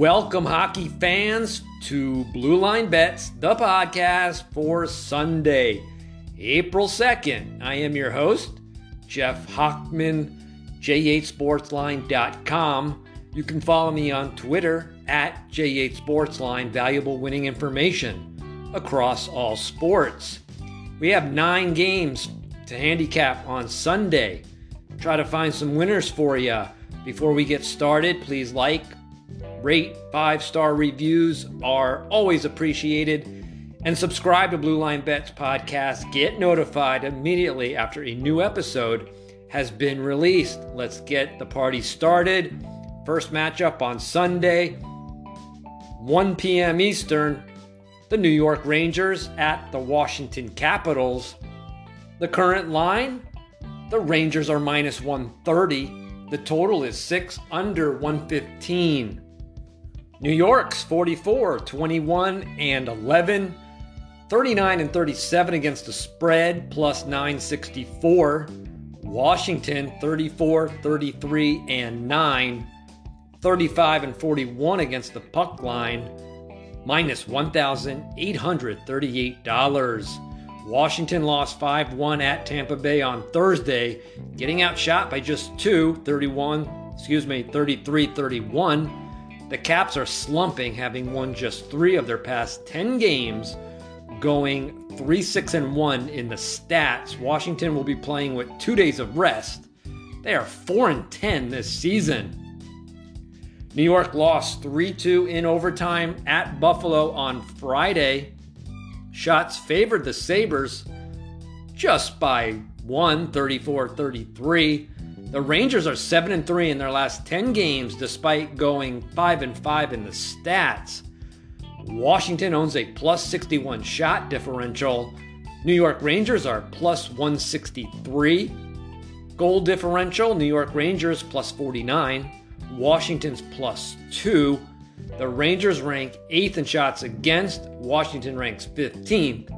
Welcome, hockey fans, to Blue Line Bets, the podcast for Sunday, April 2nd. I am your host, Jeff Hochman, jhsportsline.com. You can follow me on Twitter at jhsportsline, valuable winning information across all sports. We have nine games to handicap on Sunday. Try to find some winners for you. Before we get started, please like, rate, five star reviews are always appreciated. And subscribe to Blue Line Bets podcast. Get notified immediately after a new episode has been released. Let's get the party started. First matchup on Sunday, 1 p.m. Eastern, the New York Rangers at the Washington Capitals. The current line the Rangers are minus 130. The total is 6 under 115. New York's 44, 21, and 11. 39 and 37 against the spread, plus 964. Washington 34, 33, and 9. 35 and 41 against the puck line, minus $1,838. Washington lost 5 1 at Tampa Bay on Thursday, getting outshot by just two, 31, excuse me, 33 31. The Caps are slumping, having won just three of their past 10 games, going 3 6 and 1 in the stats. Washington will be playing with two days of rest. They are 4 and 10 this season. New York lost 3 2 in overtime at Buffalo on Friday. Shots favored the Sabres just by one, 34 33. The Rangers are 7 and 3 in their last 10 games despite going 5 and 5 in the stats. Washington owns a plus 61 shot differential. New York Rangers are plus 163. Goal differential, New York Rangers plus 49. Washington's plus 2. The Rangers rank 8th in shots against, Washington ranks 15th.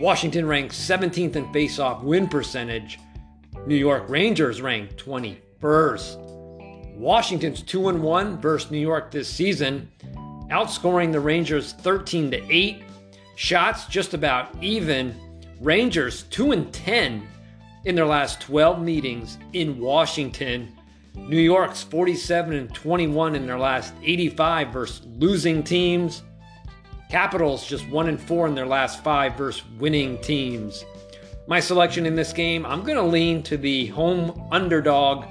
Washington ranks 17th in face-off win percentage. New York Rangers ranked 21st. Washington's 2 and 1 versus New York this season, outscoring the Rangers 13 to 8. Shots just about even. Rangers 2 and 10 in their last 12 meetings in Washington. New York's 47 and 21 in their last 85 versus losing teams. Capitals just 1 and 4 in their last 5 versus winning teams. My selection in this game, I'm going to lean to the home underdog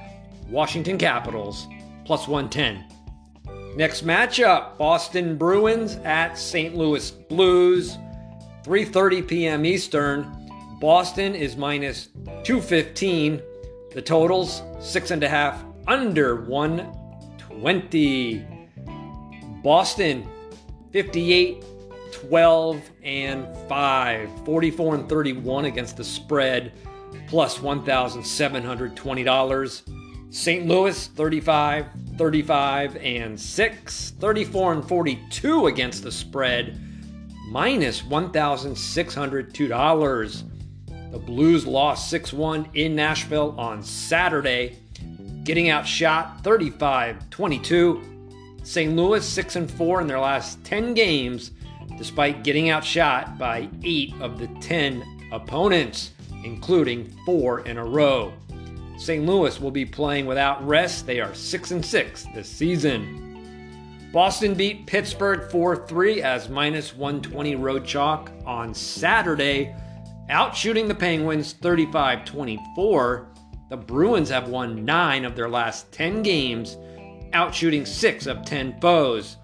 Washington Capitals plus 110. Next matchup, Boston Bruins at St. Louis Blues, 3:30 p.m. Eastern. Boston is minus 215. The totals six and a half under 120. Boston 58 12 and 5, 44 and 31 against the spread, plus $1,720. St. Louis 35 35 and 6, 34 and 42 against the spread, minus $1,602. The Blues lost 6 1 in Nashville on Saturday getting outshot 35 22. St. Louis 6 and 4 in their last 10 games, despite getting outshot by 8 of the 10 opponents, including 4 in a row. St. Louis will be playing without rest. They are 6 and 6 this season. Boston beat Pittsburgh 4 3 as minus 120 road chalk on Saturday, outshooting the Penguins 35 24. The Bruins have won nine of their last 10 games, outshooting six of 10 foes.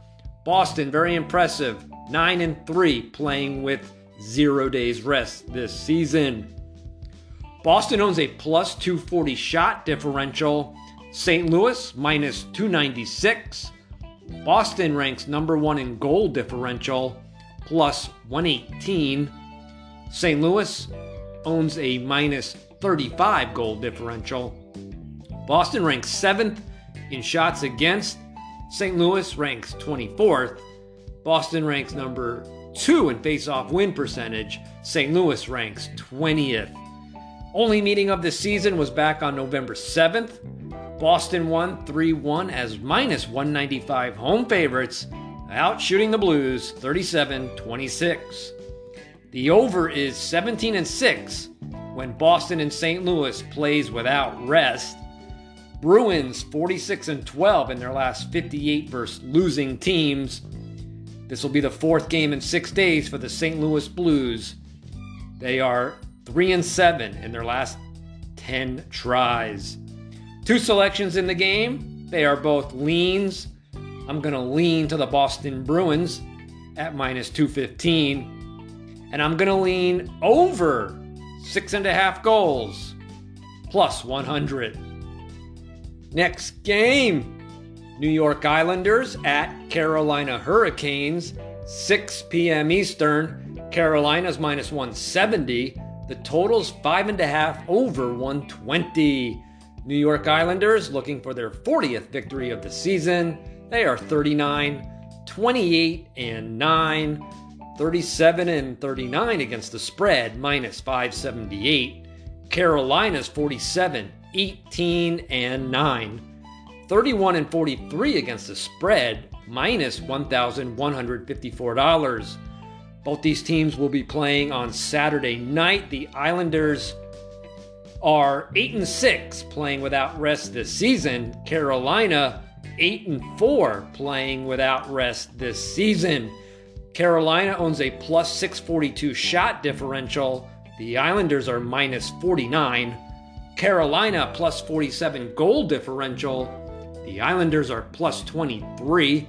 Boston, very impressive, 9 and 3, playing with zero days rest this season. Boston owns a plus 240 shot differential. St. Louis minus 296. Boston ranks number one in goal differential, plus 118. St. Louis owns a minus 35 goal differential. Boston ranks 7th in shots against. St. Louis ranks 24th. Boston ranks number 2 in face-off win percentage. St. Louis ranks 20th. Only meeting of the season was back on November 7th. Boston won 3 1 as minus 195 home favorites, out shooting the Blues 37 26. The over is 17 and 6 when Boston and St. Louis plays without rest. Bruins 46 and 12 in their last 58 versus losing teams. This will be the fourth game in 6 days for the St. Louis Blues. They are 3 and 7 in their last 10 tries. Two selections in the game. They are both leans. I'm going to lean to the Boston Bruins at minus 215. And I'm going to lean over six and a half goals plus 100. Next game New York Islanders at Carolina Hurricanes, 6 p.m. Eastern. Carolina's minus 170. The total's five and a half over 120. New York Islanders looking for their 40th victory of the season. They are 39, 28, and 9, 37 and 39 against the spread, minus 578. Carolina's 47, 18, and 9, 31 and 43 against the spread, minus $1,154. Both these teams will be playing on Saturday night. The Islanders are 8 and 6 playing without rest this season. Carolina 8 and 4 playing without rest this season. Carolina owns a plus 642 shot differential. The Islanders are minus 49. Carolina plus 47 goal differential. The Islanders are plus 23.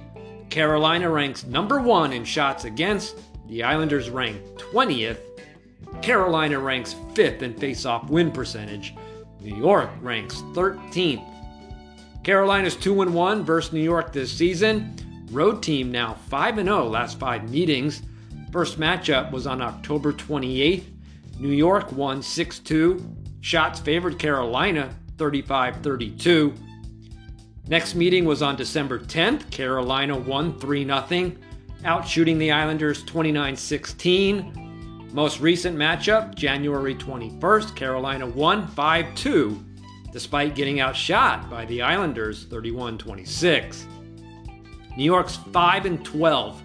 Carolina ranks number one in shots against. The Islanders rank 20th. Carolina ranks 5th in face-off win percentage. New York ranks 13th. Carolina's 2 1 versus New York this season. Road team now 5 0 last five meetings. First matchup was on October 28th. New York won 6 2. Shots favored Carolina 35 32. Next meeting was on December 10th. Carolina won 3 0, outshooting the Islanders 29 16. Most recent matchup, January 21st, Carolina won 5 2, despite getting outshot by the Islanders 31 26. New York's 5 and 12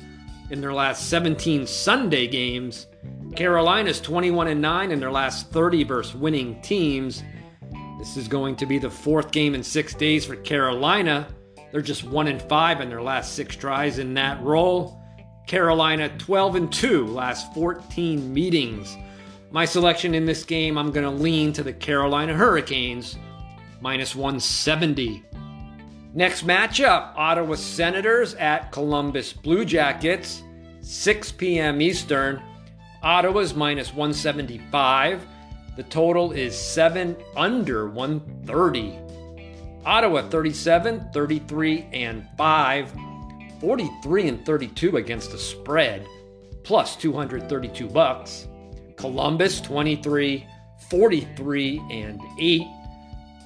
in their last 17 Sunday games. Carolina's 21 and 9 in their last 30 versus winning teams. This is going to be the fourth game in six days for Carolina. They're just one and five in their last six tries in that role. Carolina 12 and 2 last 14 meetings. My selection in this game, I'm going to lean to the Carolina Hurricanes minus 170. Next matchup Ottawa Senators at Columbus Blue Jackets, 6 p.m. Eastern. Ottawa's minus 175. The total is 7 under 130. Ottawa 37, 33, and 5. 43 and 32 against the spread, plus 232 bucks. Columbus 23, 43 and 8.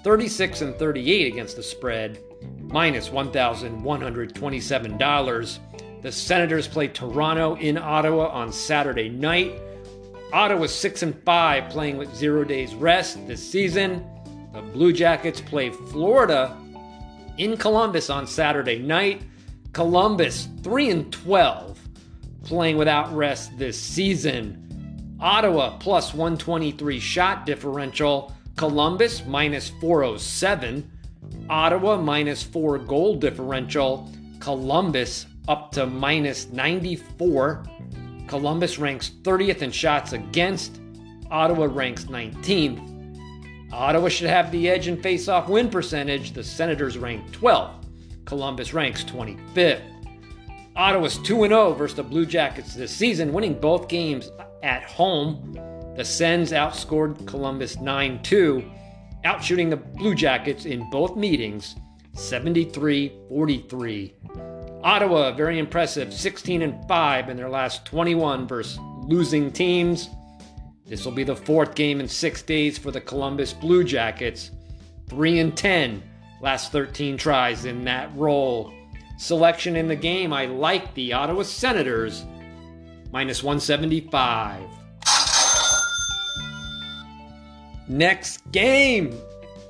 36 and 38 against the spread, minus $1,127. The Senators play Toronto in Ottawa on Saturday night. Ottawa 6 and 5 playing with 0 days rest this season. The Blue Jackets play Florida in Columbus on Saturday night. Columbus 3 and 12 playing without rest this season. Ottawa plus 123 shot differential. Columbus minus 407. Ottawa minus 4 goal differential. Columbus up to minus 94. Columbus ranks 30th in shots against. Ottawa ranks 19th. Ottawa should have the edge in face-off win percentage. The Senators rank 12th. Columbus ranks 25th. Ottawa's 2 0 versus the Blue Jackets this season, winning both games at home. The Sens outscored Columbus 9 2, outshooting the Blue Jackets in both meetings 73 43. Ottawa, very impressive, 16 and 5 in their last 21 versus losing teams. This will be the fourth game in six days for the Columbus Blue Jackets. 3 and 10 last 13 tries in that role. Selection in the game, I like the Ottawa Senators, minus 175. Next game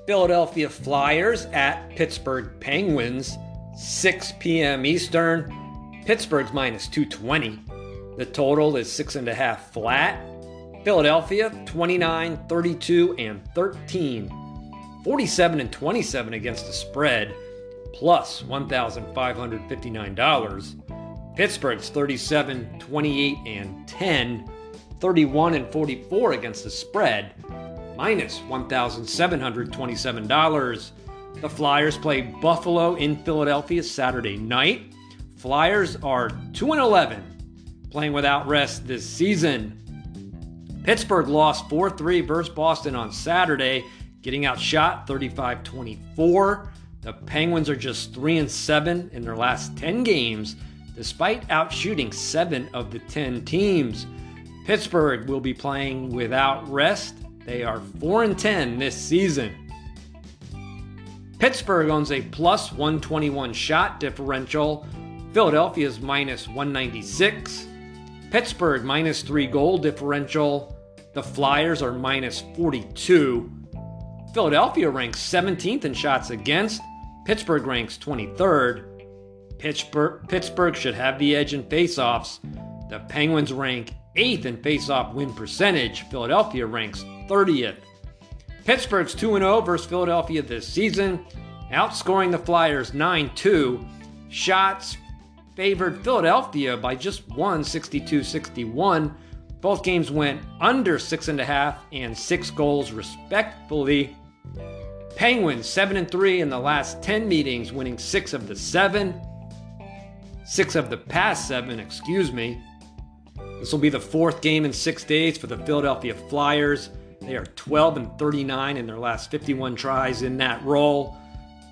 Philadelphia Flyers at Pittsburgh Penguins, 6 p.m. Eastern. Pittsburgh's minus 220. The total is six and a half flat. Philadelphia 29, 32, and 13. 47 and 27 against the spread, plus $1,559. Pittsburgh's 37, 28, and 10. 31 and 44 against the spread, minus $1,727. The Flyers play Buffalo in Philadelphia Saturday night. Flyers are 2 and 11, playing without rest this season. Pittsburgh lost 4 3 versus Boston on Saturday, getting outshot 35 24. The Penguins are just 3 and 7 in their last 10 games, despite outshooting 7 of the 10 teams. Pittsburgh will be playing without rest. They are 4 and 10 this season. Pittsburgh owns a plus 121 shot differential. Philadelphia's minus 196. Pittsburgh minus 3 goal differential. The Flyers are minus 42. Philadelphia ranks 17th in shots against. Pittsburgh ranks 23rd. Pittsburgh, Pittsburgh should have the edge in faceoffs. The Penguins rank 8th in faceoff win percentage. Philadelphia ranks 30th. Pittsburgh's 2 0 versus Philadelphia this season, outscoring the Flyers 9 2. Shots favored Philadelphia by just one, 62 61. Both games went under 6.5 and 6 goals, respectively. Penguins 7 and 3 in the last 10 meetings, winning 6 of the 7. 6 of the past 7, excuse me. This will be the fourth game in six days for the Philadelphia Flyers. They are 12 and 39 in their last 51 tries in that role.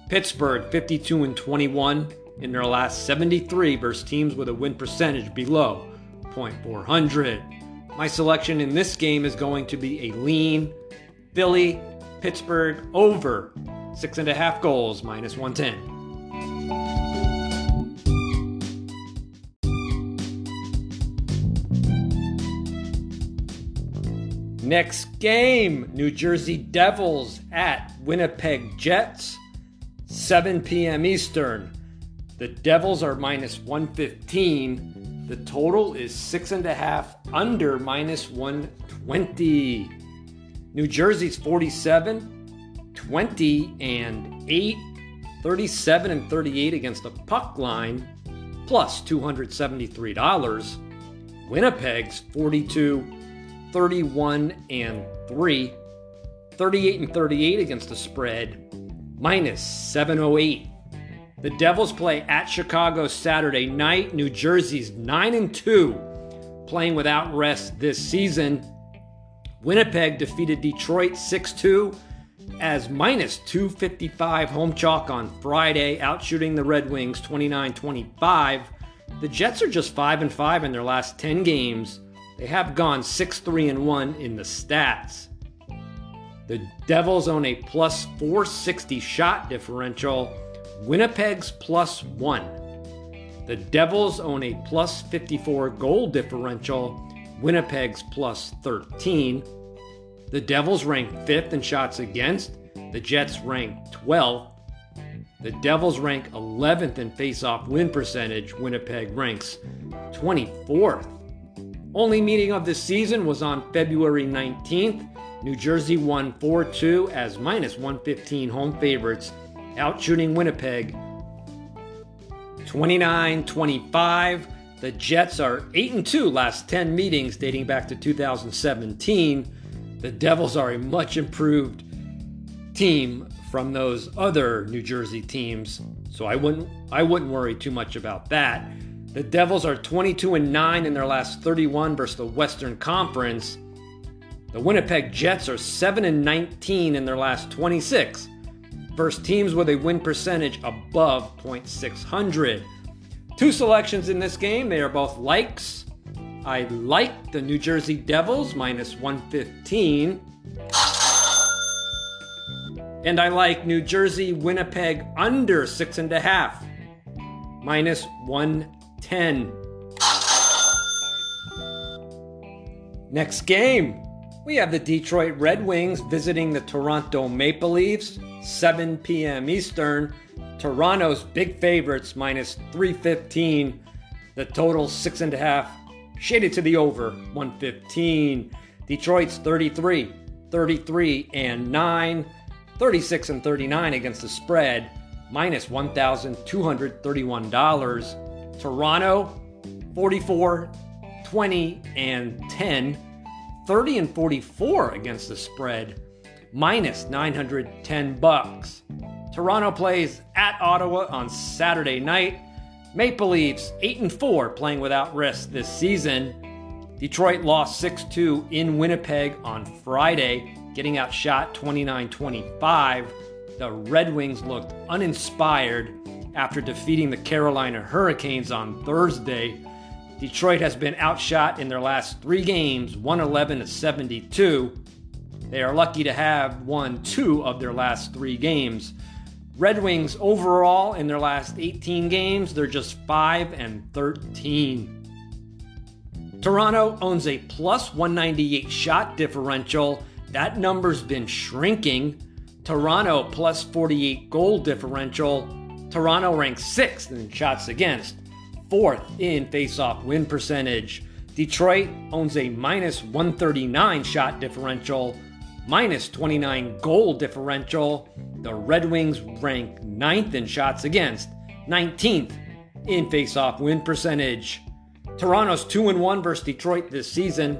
Pittsburgh 52 and 21 in their last 73 versus teams with a win percentage below .400. My selection in this game is going to be a lean Philly Pittsburgh over six and a half goals minus 110. Next game New Jersey Devils at Winnipeg Jets, 7 p.m. Eastern. The Devils are minus 115. The total is six and a half under minus 120. New Jersey's 47, 20 and 8, 37 and 38 against the puck line, plus $273. Winnipeg's 42, 31 and 3, 38 and 38 against the spread, minus 708. The Devils play at Chicago Saturday night. New Jersey's 9 and 2, playing without rest this season. Winnipeg defeated Detroit 6 2 as minus 255 home chalk on Friday, outshooting the Red Wings 29 25. The Jets are just 5 and 5 in their last 10 games they have gone 6 3 and 1 in the stats. The Devils own a plus 460 shot differential, Winnipeg's plus 1. The Devils own a plus 54 goal differential, Winnipeg's plus 13. The Devils rank 5th in shots against, the Jets rank 12th. The Devils rank 11th in face-off win percentage, Winnipeg ranks 24th. Only meeting of the season was on February 19th. New Jersey won 4 2 as minus 115 home favorites, outshooting Winnipeg 29 25. The Jets are 8 2 last 10 meetings dating back to 2017. The Devils are a much improved team from those other New Jersey teams, so I wouldn't I wouldn't worry too much about that. The Devils are 22 and 9 in their last 31 versus the Western Conference. The Winnipeg Jets are 7 and 19 in their last 26 versus teams with a win percentage above .600. Two selections in this game, they are both likes. I like the New Jersey Devils minus 115. And I like New Jersey Winnipeg under six and a half minus 1 10. Next game. We have the Detroit Red Wings visiting the Toronto Maple Leafs, 7 p.m. Eastern. Toronto's big favorites minus 315. The total six and a half, shaded to the over 115. Detroit's 33, 33 and 9, 36 and 39 against the spread, minus $1,231. Toronto 44, 20 and 10, 30 and 44 against the spread, minus 910 bucks. Toronto plays at Ottawa on Saturday night. Maple Leafs 8 and 4 playing without rest this season. Detroit lost 6-2 in Winnipeg on Friday, getting outshot 29-25. The Red Wings looked uninspired after defeating the Carolina Hurricanes on Thursday. Detroit has been outshot in their last 3 games, 111 to 72. They are lucky to have won 2 of their last 3 games. Red Wings overall in their last 18 games, they're just 5 and 13. Toronto owns a plus 198 shot differential. That number's been shrinking. Toronto plus 48 goal differential. Toronto ranks 6th in shots against, 4th in faceoff win percentage. Detroit owns a minus 139 shot differential minus 29 goal differential. The Red Wings rank ninth in shots against, 19th in faceoff win percentage. Toronto's 2 1 versus Detroit this season,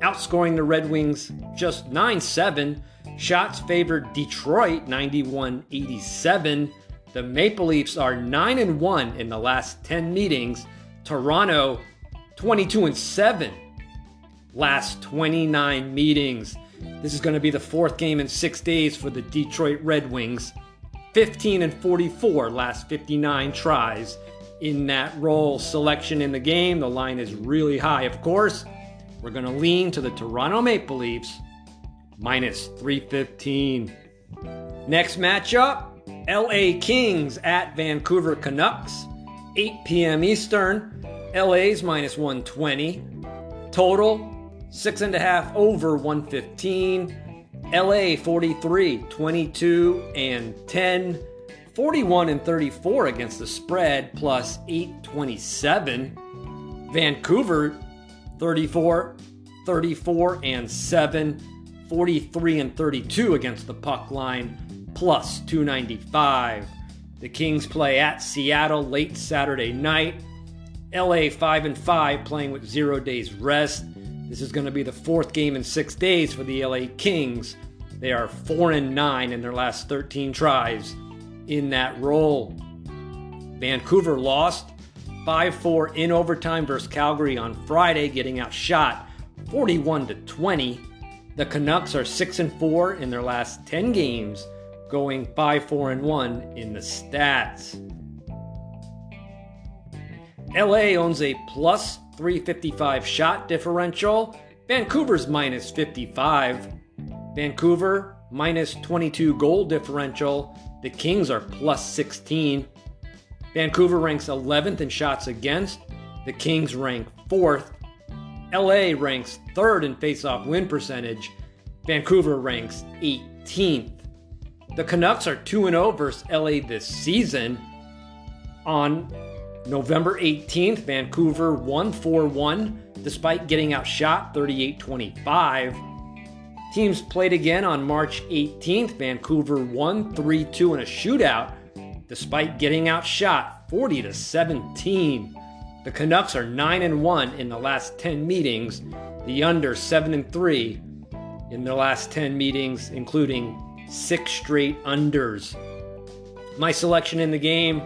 outscoring the Red Wings just 9 7. Shots favored Detroit 91 87. The Maple Leafs are 9 and 1 in the last 10 meetings. Toronto 22 and 7 last 29 meetings. This is going to be the fourth game in six days for the Detroit Red Wings. 15 and 44 last 59 tries in that role. Selection in the game, the line is really high, of course. We're going to lean to the Toronto Maple Leafs minus 315. Next matchup LA Kings at Vancouver Canucks, 8 p.m. Eastern. LA's minus 120. Total Six and a half over 115. LA 43, 22 and 10. 41 and 34 against the spread, plus 827. Vancouver 34, 34 and 7. 43 and 32 against the puck line, plus 295. The Kings play at Seattle late Saturday night. LA 5 and 5 playing with 0 days rest. This is going to be the fourth game in six days for the LA Kings. They are 4 and 9 in their last 13 tries in that role. Vancouver lost 5 4 in overtime versus Calgary on Friday, getting outshot 41 to 20. The Canucks are 6 and 4 in their last 10 games, going 5 4 and 1 in the stats. LA owns a plus 355 shot differential. Vancouver's minus 55. Vancouver minus 22 goal differential. The Kings are plus 16. Vancouver ranks 11th in shots against. The Kings rank 4th. LA ranks 3rd in faceoff win percentage. Vancouver ranks 18th. The Canucks are 2 0 versus LA this season. On November 18th, Vancouver won 4 1 despite getting outshot 38 25. Teams played again on March 18th. Vancouver won 3 2 in a shootout despite getting outshot 40 to 17. The Canucks are 9 and 1 in the last 10 meetings, the under 7 and 3 in the last 10 meetings, including six straight unders. My selection in the game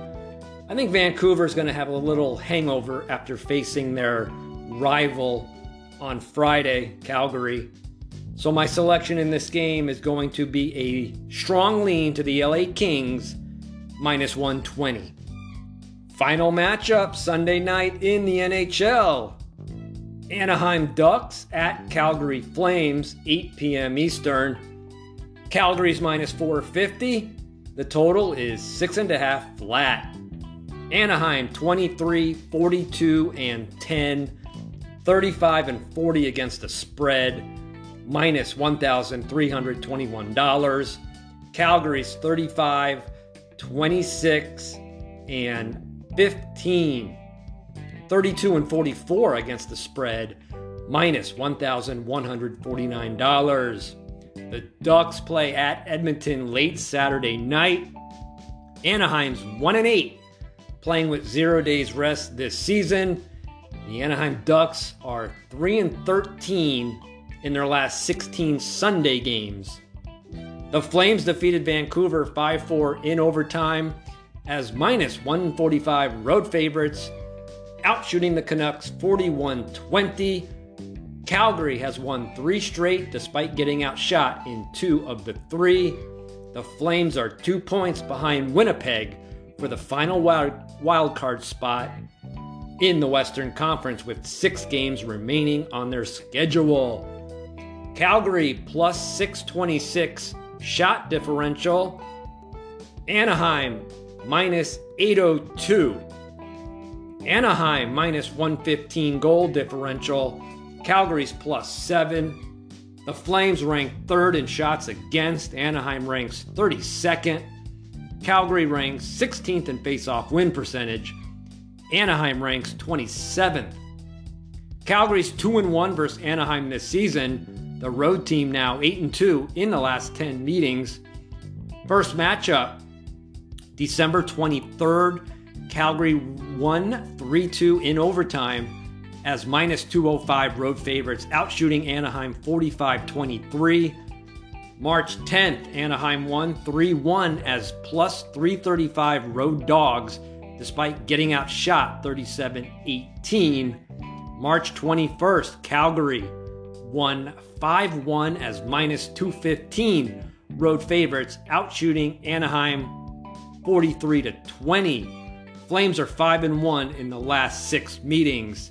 I think Vancouver is going to have a little hangover after facing their rival on Friday, Calgary. So my selection in this game is going to be a strong lean to the LA Kings minus 120. Final matchup Sunday night in the NHL. Anaheim Ducks at Calgary Flames, 8 p.m. Eastern. Calgary's minus 450. The total is six and a half flat. Anaheim 23, 42, and 10, 35 and 40 against the spread. minus $1,321. Calgary's 35, 26, and 15. 32 and 44 against the spread, minus $1,149. The Ducks play at Edmonton late Saturday night. Anaheim's 1 and 8, playing with 0 days rest this season. The Anaheim Ducks are 3 and 13 in their last 16 Sunday games. The Flames defeated Vancouver 5 4 in overtime as minus 145 road favorites, outshooting the Canucks 41 20. Calgary has won three straight despite getting outshot in two of the three. The Flames are two points behind Winnipeg for the final wild, wild card spot in the Western Conference with six games remaining on their schedule. Calgary plus 626 shot differential. Anaheim minus 802. Anaheim minus 115 goal differential. Calgary's plus 7. The Flames rank third in shots against. Anaheim ranks 32nd. Calgary ranks 16th in face-off win percentage. Anaheim ranks 27th. Calgary's 2 and 1 versus Anaheim this season. The road team now 8 and 2 in the last 10 meetings. First matchup December 23rd, Calgary won 3 2 in overtime as minus 205 road favorites, outshooting Anaheim 45 23. March 10th, Anaheim won 3 1 as plus 335 road dogs, despite getting outshot 37 18. March 21st, Calgary won 5 1 as minus 215 road favorites, outshooting Anaheim 43 20. Flames are 5 and 1 in the last 6 meetings.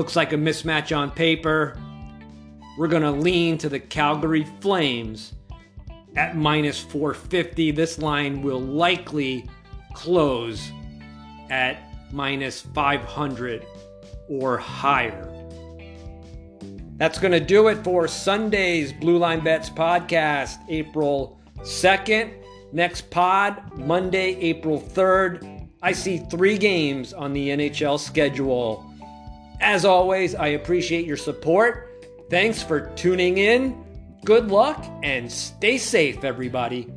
Looks like a mismatch on paper. We're going to lean to the Calgary Flames at minus 450. This line will likely close at minus 500 or higher. That's going to do it for Sunday's Blue Line Bets podcast, April 2nd. Next pod, Monday, April 3rd. I see three games on the NHL schedule. As always, I appreciate your support. Thanks for tuning in. Good luck and stay safe, everybody.